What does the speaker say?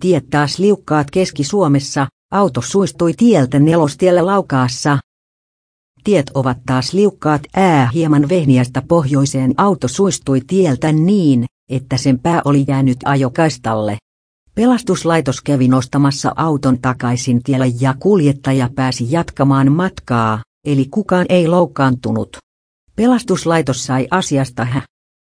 Tiet taas liukkaat Keski-Suomessa, auto suistui tieltä nelostiellä laukaassa. Tiet ovat taas liukkaat ää hieman vehniästä pohjoiseen auto suistui tieltä niin, että sen pää oli jäänyt ajokaistalle. Pelastuslaitos kävi nostamassa auton takaisin tielle ja kuljettaja pääsi jatkamaan matkaa, eli kukaan ei loukkaantunut. Pelastuslaitos sai asiasta